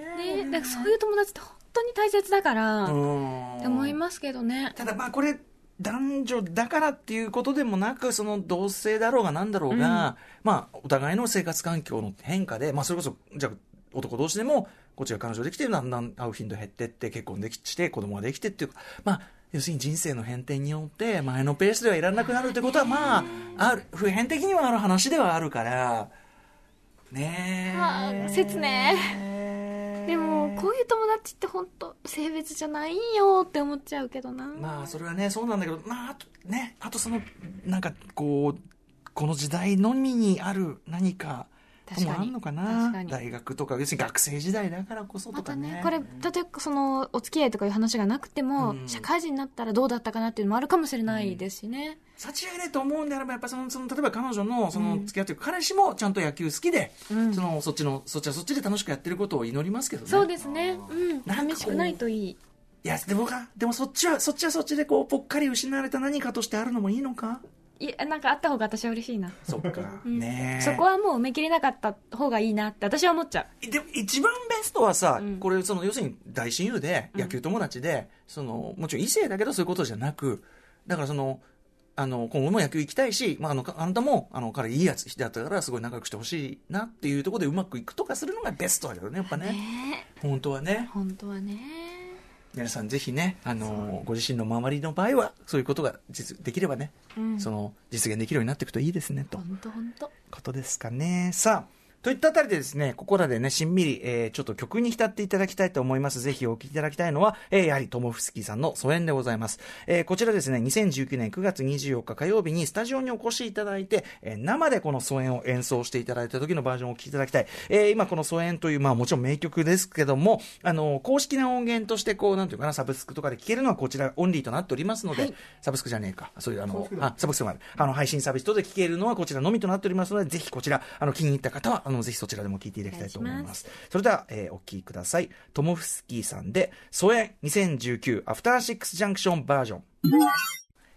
S3: ね。だからそういう友達って本当に大切だから、思いますけどね。
S2: ただまあこれ男女だからっていうことでもなくその同性だろうがなんだろうが、まあお互いの生活環境の変化で、まあ、それこそじゃあ男同士でもこっちが彼女できてだんだん会う頻度減ってって結婚できして子供ができてっていうまあ要するに人生の変転によって前のペースではいらなくなるってことはまあある普遍的にはある話ではあるから。ねえ。
S3: はあ切ね。でもこういう友達って本当性別じゃないよって思っちゃうけどな、
S2: まあそれはねそうなんだけどまああとねあとそのなんかこうこの時代のみにある何かともあるのか
S3: 確
S2: な大学とか別に学生時代だからこそ
S3: また
S2: とかね。
S3: ね。これ例えばそのお付き合いとかいう話がなくても、
S2: うん。
S3: 社会人になったらどうだったかなっていうのもあるかもしれないですしね、
S2: 幸あれと思うんであればやっぱそのその例えば彼女のその付き合ってる彼氏もちゃんと野球好きで、
S3: うん。
S2: そのそっちのそっちはそっちで楽しくやってることを祈りますけどね。
S3: そうですね。うん。寂しくないといい。
S2: いやでもかでもそっちはそっちはそっちでこうぽっかり失われた何かとしてあるのもいいのか？
S3: いやなんかあった方が私は嬉しいな、
S2: そっか、
S3: うん。
S2: ねえ。
S3: そこはもう埋め切れなかった方がいいなって私は思っちゃ
S2: でも一番ベストはさ、
S3: うん。
S2: これその要するに大親友で野球友達で、そのもちろん異性だけどそういうことじゃなくだからそのあの今後も野球行きたいし、まあ、あのあなたもあの彼いいやつだったからすごい仲良くしてほしいなっていうところでうまくいくとかするのがベストだけどねやっぱ
S3: う
S2: ね
S3: ね
S2: 本当はね。
S3: 本当はね
S2: 皆さんぜひねあのご自身の周りの場合はそういうことが実できればね、
S3: うん。
S2: その実現できるようになっていくといいですねと。
S3: 本当本当
S2: ことですかね。さあ、といったあたりでですね、ここらでね、しんみり、えーちょっと曲に浸っていただきたいと思います。ぜひお聴きいただきたいのは、えーやはりトモフスキーさんの疎遠でございます。えーこちらですね、2019年9月24日火曜日にスタジオにお越しいただいて、えー生でこの疎遠を演奏していただいた時のバージョンをお聴きいただきたい。えー今この疎遠という、まあもちろん名曲ですけども、あの、公式な音源としてこう、なんていうかな、サブスクとかで聴けるのはこちらオンリーとなっておりますので、
S3: はい
S2: サブスクじゃねえか。そういうあの、あ、サブスクもある。あの、配信サービス等で聴けるのはこちらのみとなっておりますので、ぜひこちら、あの、気に入った方は、あの、ぜひそちらでも聴いていただきたいと思います。
S3: お願いし
S2: それでは、えーお聴きください。トモフスキーさんで、疎遠2019アフターシックスジャンクションバージョン。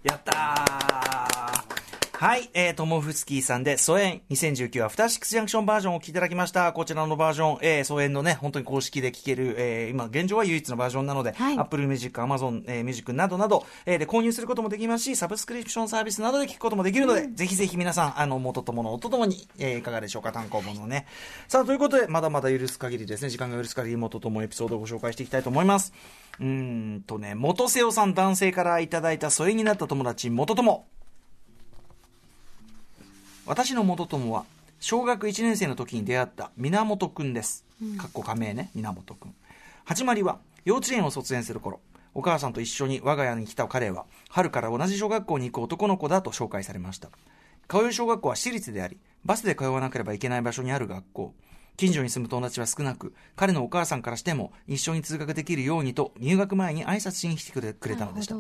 S2: やったーはい、えー、トモフスキーさんで、疎遠2019アフターシックスジャンクションバージョンをお聞きいただきました。こちらのバージョン、えー、疎遠のね、本当に公式で聴ける、えー、今、現状は唯一のバージョンなので、
S3: はい
S2: Apple Music、Amazon、えー、Music などなど、えー、で購入することもできますし、サブスクリプションサービスなどで聞くこともできるので、ぜひぜひ皆さん、あの、元ともの音ともに、えー、いかがでしょうか、単行本のね。さあ、ということで、まだまだ許す限りですね、時間が許す限り元ともエピソードをご紹介していきたいと思います。うーんとね、元瀬尾さん男性からいただいた疎遠になった友達、元友。私の元友は小学1年生の時に出会った源くんです。かっこ仮名ね、源くん。始まりは幼稚園を卒園する頃、お母さんと一緒に我が家に来た彼は、春から同じ小学校に行く男の子だと紹介されました。通う小学校は私立であり、バスで通わなければいけない場所にある学校。近所に住む友達は少なく、彼のお母さんからしても一緒に通学できるようにと入学前に挨拶しに来てくれたのでした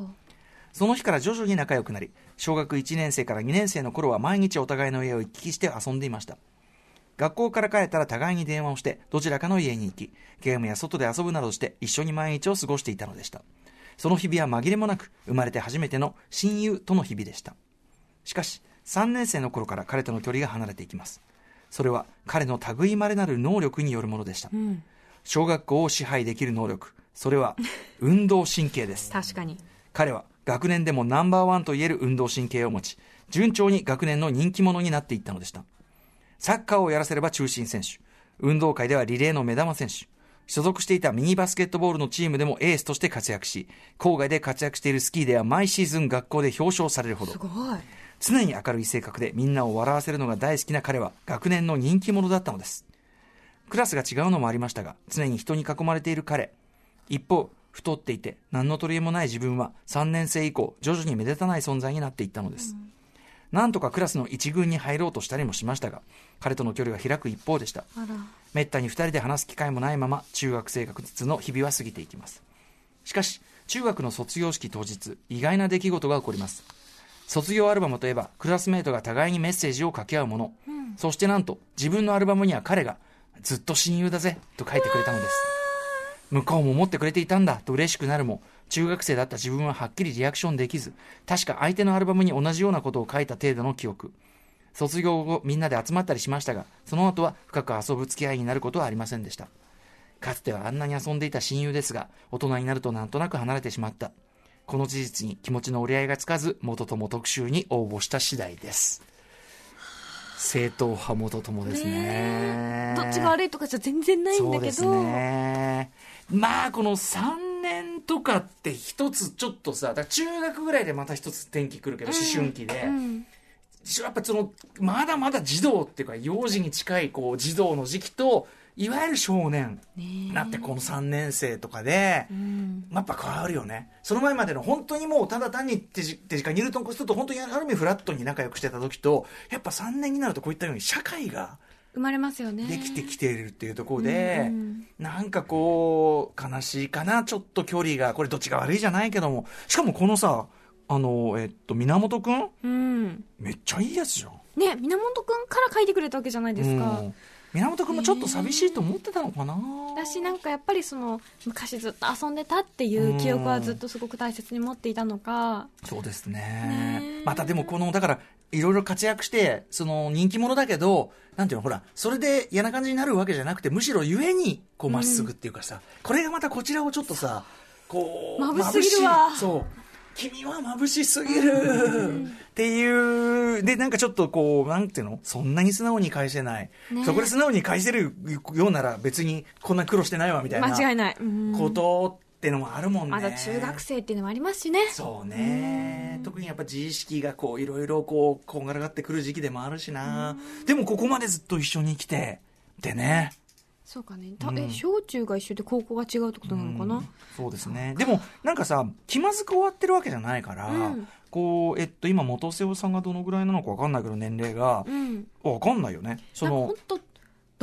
S2: その日から徐々に仲良くなり、小学1年生から2年生の頃は毎日お互いの家を行き来して遊んでいました。学校から帰ったら互いに電話をして、どちらかの家に行き、ゲームや外で遊ぶなどして一緒に毎日を過ごしていたのでした。その日々は紛れもなく、生まれて初めての親友との日々でした。しかし、3年生の頃から彼との距離が離れていきます。それは彼の類いまれなる能力によるものでした。
S3: どうん
S2: 小学校を支配できる能力、それは運動神経です。
S3: 確かに
S2: 彼は学年でもナンバーワンと言える運動神経を持ち、順調に学年の人気者になっていったのでした。サッカーをやらせれば中心選手、運動会ではリレーの目玉選手、所属していたミニバスケットボールのチームでもエースとして活躍し、郊外で活躍しているスキーでは毎シーズン学校で表彰されるほど
S3: す、ごい
S2: 常に明るい性格でみんなを笑わせるのが大好きな彼は学年の人気者だったのです。クラスが違うのもありましたが、常に人に囲まれている彼。一方、太っていて何の取り柄もない自分は3年生以降、徐々に目立たない存在になっていったのです。なんとかクラスの一軍に入ろうとしたりもしましたが、彼との距離は開く一方でした。めったに2人で話す機会もないまま中学生活の日々は過ぎていきます。しかし中学の卒業式当日意外な出来事が起こります。卒業アルバムといえばクラスメートが互いにメッセージを掛け合うもの、そしてなんと自分のアルバムには彼がずっと親友だぜと書いてくれたのです向こうも思ってくれていたんだと嬉しくなるも中学生だった自分ははっきりリアクションできず確か相手のアルバムに同じようなことを書いた程度の記憶。卒業後みんなで集まったりしましたがその後は深く遊ぶ付き合いになることはありませんでした。かつてはあんなに遊んでいた親友ですが大人になるとなんとなく離れてしまった。この事実に気持ちの折り合いがつかず元友特集に応募した次第です。正統派元友ですね。
S3: どっちが悪いとかじゃ全然ないんだけど。
S2: そうですねまあこの3年とかって一つちょっとさ中学ぐらいでまた一つ転機来るけど、思春期で、
S3: うん。
S2: やっぱそのまだまだ児童っていうか幼児に近いこう児童の時期といわゆる少年なってこの3年生とかで、
S3: うん。
S2: やっぱ変わるよね。その前までの本当にもうただ単に手近ニュートンコストと本当にある意味フラットに仲良くしてた時とやっぱ3年になるとこういったように社会が
S3: 生まれますよね。
S2: できてきているっていうところで、
S3: うんうん。
S2: なんかこう悲しいかなちょっと距離がこれどっちが悪いじゃないけども。しかもこのさあのえっと源くん？
S3: うん。
S2: めっちゃいいやつじゃん。
S3: ね源くんから書いてくれたわけじゃないですか。
S2: うん源君もちょっと寂しいと思ってたのかな、
S3: だしなんかやっぱりその昔ずっと遊んでたっていう記憶はずっとすごく大切に持っていたのか。
S2: そうですね。またでもこのだからいろいろ活躍してその人気者だけどなんていうのほらそれで嫌な感じになるわけじゃなくてむしろゆえにこうまっすぐっていうかさ、これがまたこちらをちょっとさこう
S3: 眩しすぎるわ。
S2: そう君は眩しすぎるっていう、で、なんかちょっとこう、なんていうの？そんなに素直に返せない。
S3: ね
S2: そこで素直に返せるようなら別にこんな苦労してないわみたいな。
S3: 間違いないうん
S2: ことってのもあるもんね。
S3: まだ中学生っていうのもありますしね
S2: そうね。特にやっぱ自意識がこう、いろいろこう、こんがらがってくる時期でもあるしな。でもここまでずっと一緒に来て、でね。
S3: そうかね。た
S2: うん。
S3: え小中が一緒で高校が違うってことなのかな、
S2: うん。そうですね。でも、なんかさ、気まずく終わってるわけじゃないから、
S3: うん。
S2: こう、えっと、今、元瀬尾さんがどのぐらいなのかわかんないけど、年齢が。
S3: う、ん。
S2: わかんないよね。その
S3: 本、当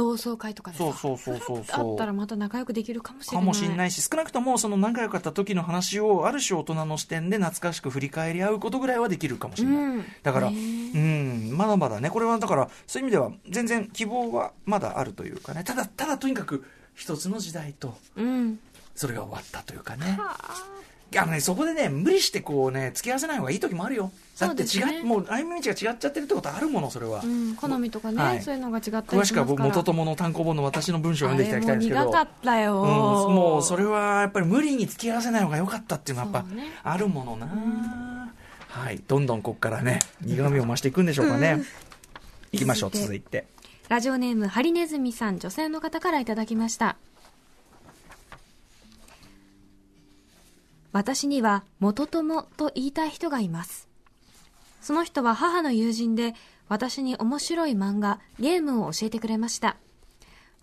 S3: 同窓会とかでさ
S2: そうそうそうそう。そう
S3: あったらまた仲良くできるかもしれな
S2: か
S3: い
S2: もしれないし、少なくともその仲良かった時の話を、ある種大人の視点で懐かしく振り返り合うことぐらいはできるかもしれない。
S3: うん。
S2: だから、う
S3: ね
S2: ん、まだまだね、これはだから、そういう意味では、全然希望はまだあるというかね、ただ、ただとにかく、一つの時代と、
S3: うん。
S2: それが終わったというかね。あのね、そこでね、無理してこうね、付き合わせない方がいい時もあるよ。だって違
S3: そうね
S2: う、もう歩み道が違っちゃってるってことあるもの、それは。
S3: うん、好みとかね、
S2: はい。
S3: そういうのが違ったり
S2: 詳しくは僕元友の単行本の私の文章を読んでいただきたいんですけど。
S3: もかったよ、
S2: うん、もうそれはやっぱり無理に付き合わせない方が良かったっていうのはやっぱ
S3: ね。
S2: あるものな、はい。どんどんここからね苦味を増していくんでしょうかね、いきましょう続いて。
S3: ラジオネームハリネズミさん女性の方からいただきました私には元友と言いたい人がいます。その人は母の友人で私に面白い漫画ゲームを教えてくれました。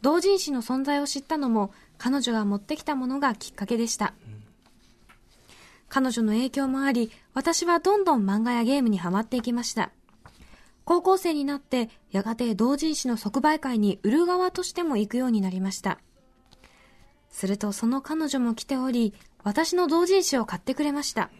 S3: 同人誌の存在を知ったのも彼女が持ってきたものがきっかけでした、彼女の影響もあり私はどんどん漫画やゲームにはまっていきました。高校生になってやがて同人誌の即売会に売る側としても行くようになりました。するとその彼女も来ており私の同人誌を買ってくれました、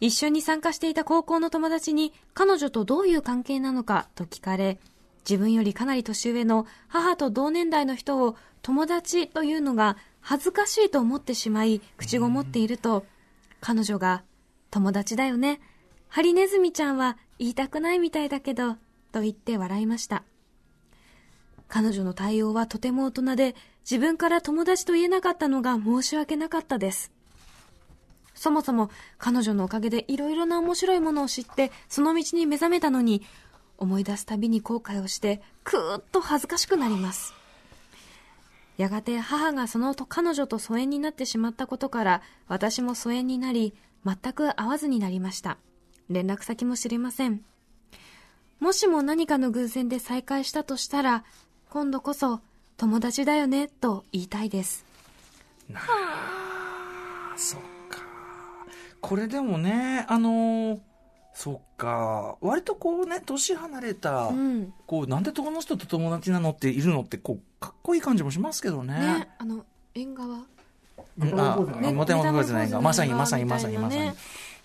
S3: 一緒に参加していた高校の友達に彼女とどういう関係なのかと聞かれ自分よりかなり年上の母と同年代の人を友達というのが恥ずかしいと思ってしまい口ごもっていると彼女が友達だよね。ハリネズミちゃんは言いたくないみたいだけどと言って笑いました彼女の対応はとても大人で自分から友達と言えなかったのが申し訳なかったです。そもそも彼女のおかげでいろいろな面白いものを知ってその道に目覚めたのに思い出すたびに後悔をしてくーっと恥ずかしくなります。やがて母がそのと彼女と疎遠になってしまったことから私も疎遠になり全く会わずになりました。連絡先も知りません。もしも何かの偶然で再会したとしたら今度こそ友達だよねと言いたいです。
S2: そっか。これでもねあのーそっか。割とこうね年離れた、
S3: うん。
S2: こうなんでこの人と友達なのっているのってこうかっこいい感じもしますけどね。
S3: ねあの縁側？
S2: うんあ、
S3: ね
S2: モテモテモテない。が、まさにまさにまさにまさに。
S3: ね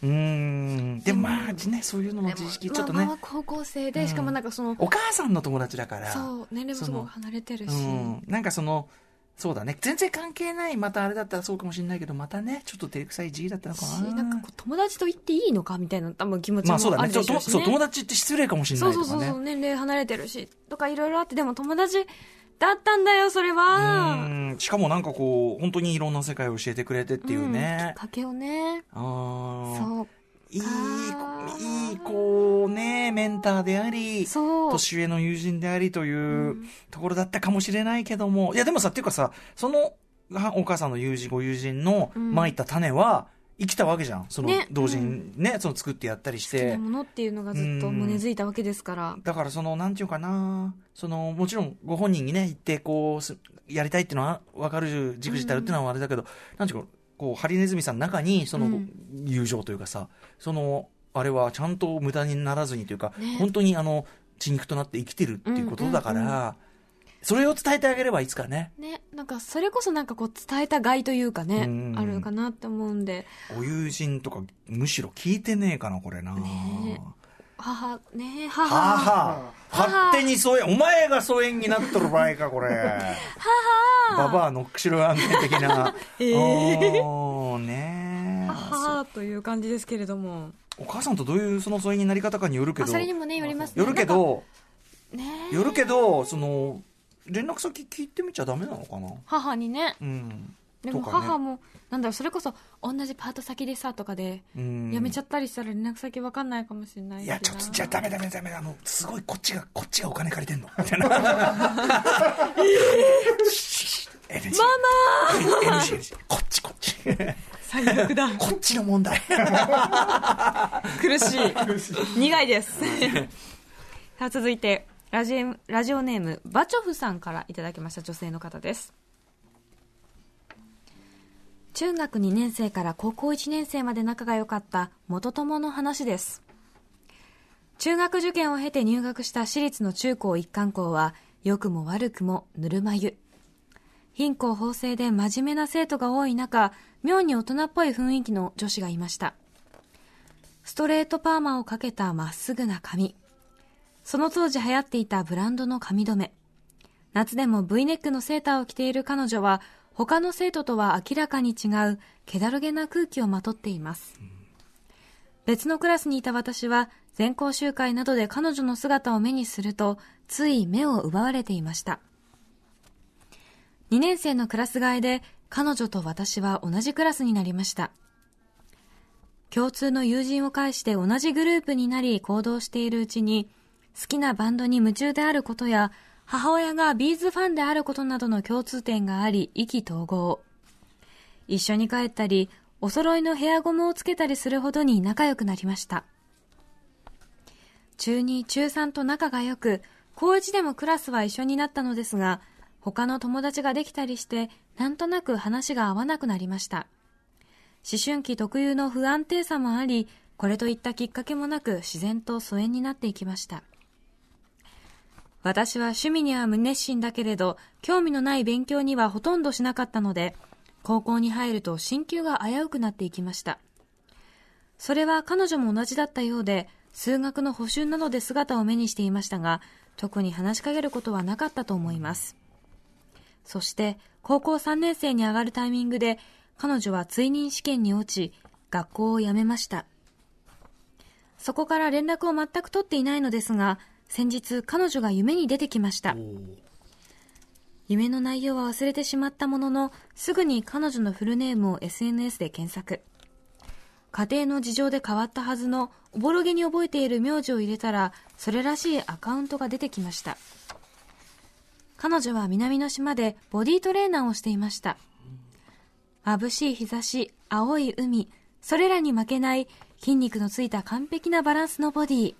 S2: うーん。でもまあね、そういうのも知識ちょっとね
S3: まあまあ、高校生で、しかもなんかその
S2: お母さんの友達だから。
S3: そう年齢もすごく離れてるし、
S2: うん。なんかその、そうだね。全然関係ない、またあれだったらそうかもしれないけど、またね、ちょっと照れくさい時期だったのか
S3: し
S2: な。
S3: なんかこう友達と言っていいのかみたいな多分気持ちも
S2: まあ
S3: る
S2: ちょっと、
S3: でしょうしね
S2: そう、友達って失礼かもしれないとかね。
S3: そうそうそうそう年齢離れてるしとかいろいろあってでも友達だったんだよそれは。
S2: うん。しかもなんかこう、本当にいろんな世界を教えてくれてっていう
S3: うんき
S2: ね
S3: っ。かけをね。
S2: あー。
S3: そう
S2: いい、いい、こうね、メンターであり、
S3: そう。
S2: 年上の友人でありというところだったかもしれないけども、いやでもさ、っていうかさ、その、はお母さんの友人、ご友人の
S3: うん。
S2: まいた種は、生きたわけじゃん。その
S3: ね、
S2: 同人ね、その作ってやったりして。
S3: ものっていうのがずっと根付いたわけですから。
S2: だからその、なんていうかな、その、もちろんご本人にね、行って、こうす、やりたいっていうのは分かる、じくじたるっていうのはあれだけど、なんていうか、こう、ハリネズミさんの中に、その
S3: うん、
S2: 友情というかさ、その、あれはちゃんと無駄にならずにというか、
S3: ね。
S2: 本当にあの、血肉となって生きてるっていうことだから、
S3: うんうん
S2: それを伝えてあげればいつかね、
S3: ねなんかそれこそなんかこう伝えたがいというかね
S2: うん。
S3: あるかなって思うんで。
S2: お友人とか、むしろ聞いてねえかな、これな。
S3: ね母ね
S2: は
S3: 母。
S2: は勝手に疎遠お前が疎遠になっとる場合かこれ。<laughs> ババアノックシル案件的な。<laughs>
S3: えー。
S2: おーねー
S3: 母という感じですけれども。
S2: お母さんとどういうその疎遠になり方かによるけど。
S3: あそれにもねよりますね。
S2: よるけど
S3: ね
S2: よるけどその連絡先聞いてみちゃダメなのかな？
S3: 母にね。
S2: うん。
S3: でも母も、なんだろうそれこそ同じパート先でさとかで
S2: うん。
S3: 辞めちゃったりしたら連絡先わかんないかもしれない
S2: いやちょっとじゃあダメダメダメあのすごいこっちがこっちがお金借りてんの。みたいなママ NG, こっちこっち。
S3: 最悪だ。
S2: こっちの問題。
S3: 苦しい。苦い。ですさあ続い。てラジラジオネームバチョフさんからいただきました女性の方です。中学2年生から高校1年生まで仲が良かった元友の話です。中学受験を経て入学した私立の中高一貫校は良くも悪くもぬるま湯。貧困法制で真面目な生徒が多い中妙に大人っぽい雰囲気の女子がいました。ストレートパーマをかけたまっすぐな髪。その当時流行っていたブランドの髪留め。夏でも V ネックのセーターを着ている彼女は、他の生徒とは明らかに違う、気だるげな空気をまとっています。別のクラスにいた私は、全校集会などで彼女の姿を目にすると、つい目を奪われていました。2年生のクラス替えで、彼女と私は同じクラスになりました。共通の友人を介して同じグループになり行動しているうちに、好きなバンドに夢中であることや、母親がビーズファンであることなどの共通点があり、意気投合。一緒に帰ったり、お揃いのヘアゴムをつけたりするほどに仲良くなりました。中2、中3と仲が良く、高1でもクラスは一緒になったのですが、他の友達ができたりして、なんとなく話が合わなくなりました。思春期特有の不安定さもあり、これといったきっかけもなく自然と疎遠になっていきました。私は趣味には無熱心だけれど、興味のない勉強にはほとんどしなかったので、高校に入ると進級が危うくなっていきました。それは彼女も同じだったようで、数学の補習などで姿を目にしていましたが、特に話しかけることはなかったと思います。そして、高校3年生に上がるタイミングで、彼女は追認試験に落ち、学校を辞めました。そこから連絡を全く取っていないのですが、先日彼女が夢に出てきました。夢の内容は忘れてしまったものの、すぐに彼女のフルネームを SNS で検索。家庭の事情で変わったはずの、おぼろげに覚えている名字を入れたら、それらしいアカウントが出てきました。彼女は南の島でボディートレーナーをしていました。眩しい日差し、青い海、それらに負けない筋肉のついた完璧なバランスのボディ。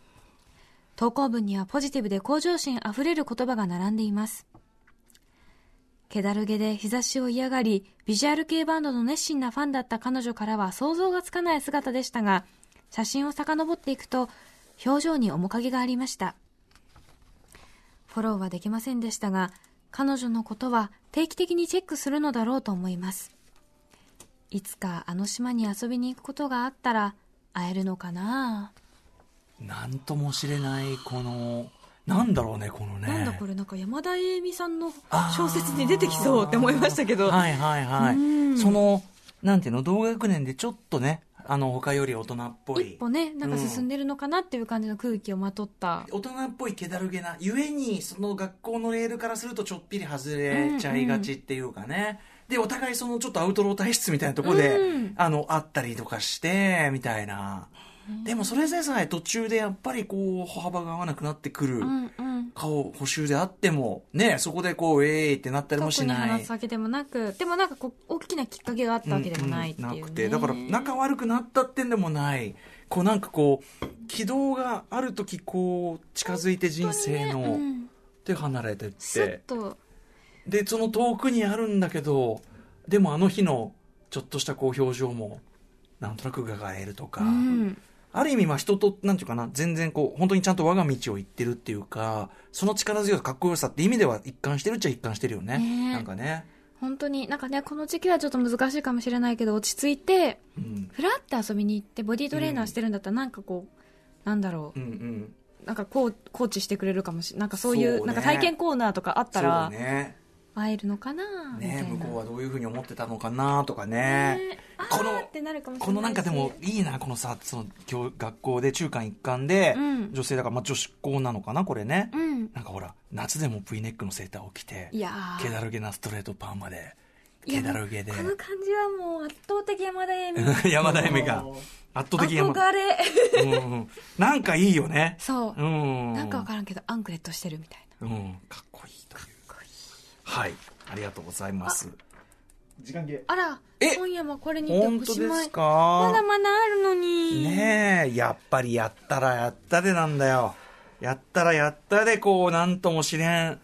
S3: 投稿文にはポジティブで向上心あふれる言葉が並んでいます。気だるげで日差しを嫌がり、ビジュアル系バンドの熱心なファンだった彼女からは想像がつかない姿でしたが、写真を遡っていくと、表情に面影がありました。フォローはできませんでしたが、彼女のことは定期的にチェックするのだろうと思います。いつかあの島に遊びに行くことがあったら会えるのかな
S2: なんとも知れないこのなんだろうねこのね。
S3: なんだこれなんか山田栄美さんの小説に出てきそうって思いましたけど、
S2: はいはいは
S3: うん。
S2: いそのなんていうの同学年でちょっとねあの他より大人っぽい。
S3: 一歩ねなんか進んでるのかなっていう感じの空気をまとった、
S2: 大人っぽい気だるげなゆえにその学校のレールからするとちょっぴり外れちゃいがちっていうかね、でお互いそのちょっとアウトロー体質みたいなところで、
S3: うん。
S2: あのあったりとかしてみたいなでもそれでさえ途中でやっぱりこう歩幅が合わなくなってくる、
S3: うんうん。
S2: 顔補修であってもねそこでこうえーいってなったりもしない。
S3: 話すわけでもなくでもなんかこう大きなきっかけがあったわけでもないっていう、ね。
S2: なくてだから仲悪くなったってんでもない。こうなんかこう軌道がある時こう近づいて人生の、
S3: うん。
S2: で離れてって。
S3: と。
S2: でその遠くにあるんだけどでもあの日のちょっとしたこう表情もなんとなく伺えるとか、
S3: うん
S2: ある意味まあ人となんていうかな全然こう本当にちゃんと我が道を行ってるっていうかその力強さかっこよさって意味では一貫してるっちゃ一貫してるよね。
S3: ねえ。
S2: なんかね、
S3: 本当になんかねこの時期はちょっと難しいかもしれないけど落ち着いて
S2: うん、
S3: ふらって遊びに行ってボディートレーナーしてるんだったらなんかこうなんだろう、
S2: うんうん。
S3: なんかこうコーチしてくれるかもしれないなんかそういう
S2: ね。
S3: なんか体験コーナーとかあったら
S2: ね
S3: 会えるのかな、みたいな。
S2: ね向こうはどういうふうに思ってたのかなとかね。
S3: ね
S2: この
S3: ってなるかもしれないし。
S2: このなんかでもいいなこのさその教学校で中間一貫で、
S3: うん。
S2: 女性だから、まあ、女子校なのかなこれね、
S3: うん。
S2: なんかほら夏でも V ネックのセーターを着て
S3: いやー。
S2: 気だるげなストレートパーマで
S3: いや
S2: 気だるげで。
S3: この感じはもう圧倒的山田恵美。<laughs>
S2: 山田恵美が圧倒的山
S3: 憧れ。
S2: うんうん。なんかいいよね。
S3: そう、
S2: うん。
S3: なんかわからんけどアンクレットしてるみたいな。
S2: うん。かっこいいというはい。ありがとうございます。
S1: 時間切れ。
S3: あら
S2: え？
S3: 今夜もこれにて
S2: 本当で
S3: おしますい
S2: か？
S3: まだまだあるのに。
S2: ねえやっぱりやったらやったでなんだよ。やったらやったでこうなんともしれん。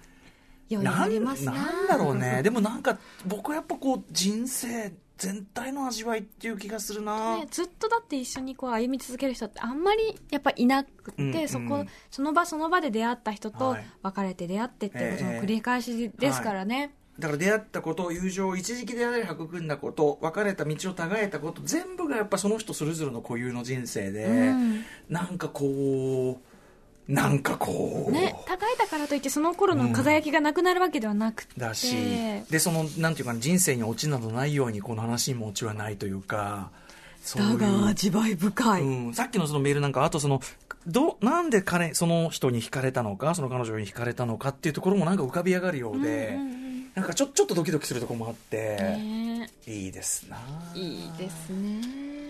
S3: 余裕
S2: なん
S3: ありますな。
S2: なんだろうね。でもなんか僕はやっぱこう人生全体の味わいっていう気がするな、
S3: ねずっとだって一緒にこう歩み続ける人ってあんまりやっぱいなくて、
S2: うんうん。
S3: そこその場その場で出会った人と
S2: はい。
S3: 別れて出会ってっていうことの
S2: ええ
S3: 繰り返しですからね、
S2: だから出会ったこと友情を一時期であれ育んだこと別れた道を耕えたこと全部がやっぱその人それぞれの固有の人生で、
S3: うん。
S2: なんかこうなんかこう、
S3: ね互えたからといってその頃の輝きがなくなるわけではなくて、
S2: だし、でそのなんていうかな人生にオチなどないようにこの話にもオチはないというかそういう。
S3: 味わい深い、
S2: うん、さっきのそのメールなんかあとそのどなんで彼その人に惹かれたのかその彼女に惹かれたのかっていうところもなんか浮かび上がるようで、
S3: うんうんうん。
S2: なんかちょちょっとドキドキするところもあって、
S3: ね。
S2: いいですな。い
S3: いですね。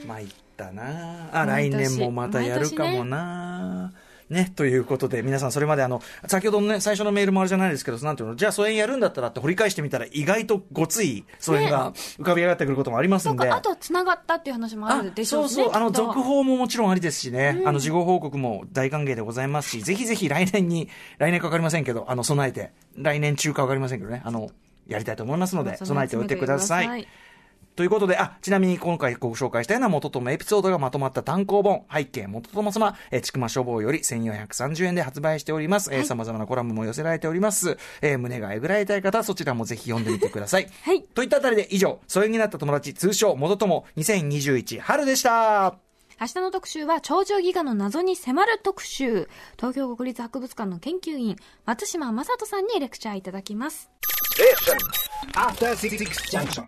S2: 参ったな。あ来
S3: 年
S2: もまたやるかもなね、ということで、皆さんそれまであの、先ほどのね、最初のメールもあれじゃないですけど、なんていうの、じゃあ疎遠やるんだったらって掘り返してみたら、意外とごつい疎遠が浮かび上がってくることもあります
S3: んかあとつながったっていう話もあるでしょうし、ね、
S2: そうそう、あの、続報ももちろんありですしね、あの、事後報告も大歓迎でございますし、ぜひぜひ来年に、来年かかりませんけど、あの、備えて、来年中かわかりませんけどね、あの、やりたいと思いますので、備えておいてください。ということで、あ、ちなみに今回ご紹介したような元友エピソードがまとまった単行本、背景元友様、えー、ちくま書房より1430円で発売しております。えー様々なコラムも寄せられております。えー胸がえぐられたい方はそちらもぜひ読んでみてください。<laughs>
S3: はい
S2: といったあたりで以上、疎遠になった友達、通称元友2021春でした。
S3: 明日の特集は超常ギガの謎に迫る特集東京国立博物館の研究員松島正人さんにレクチャーいただきます
S1: After Six Junction.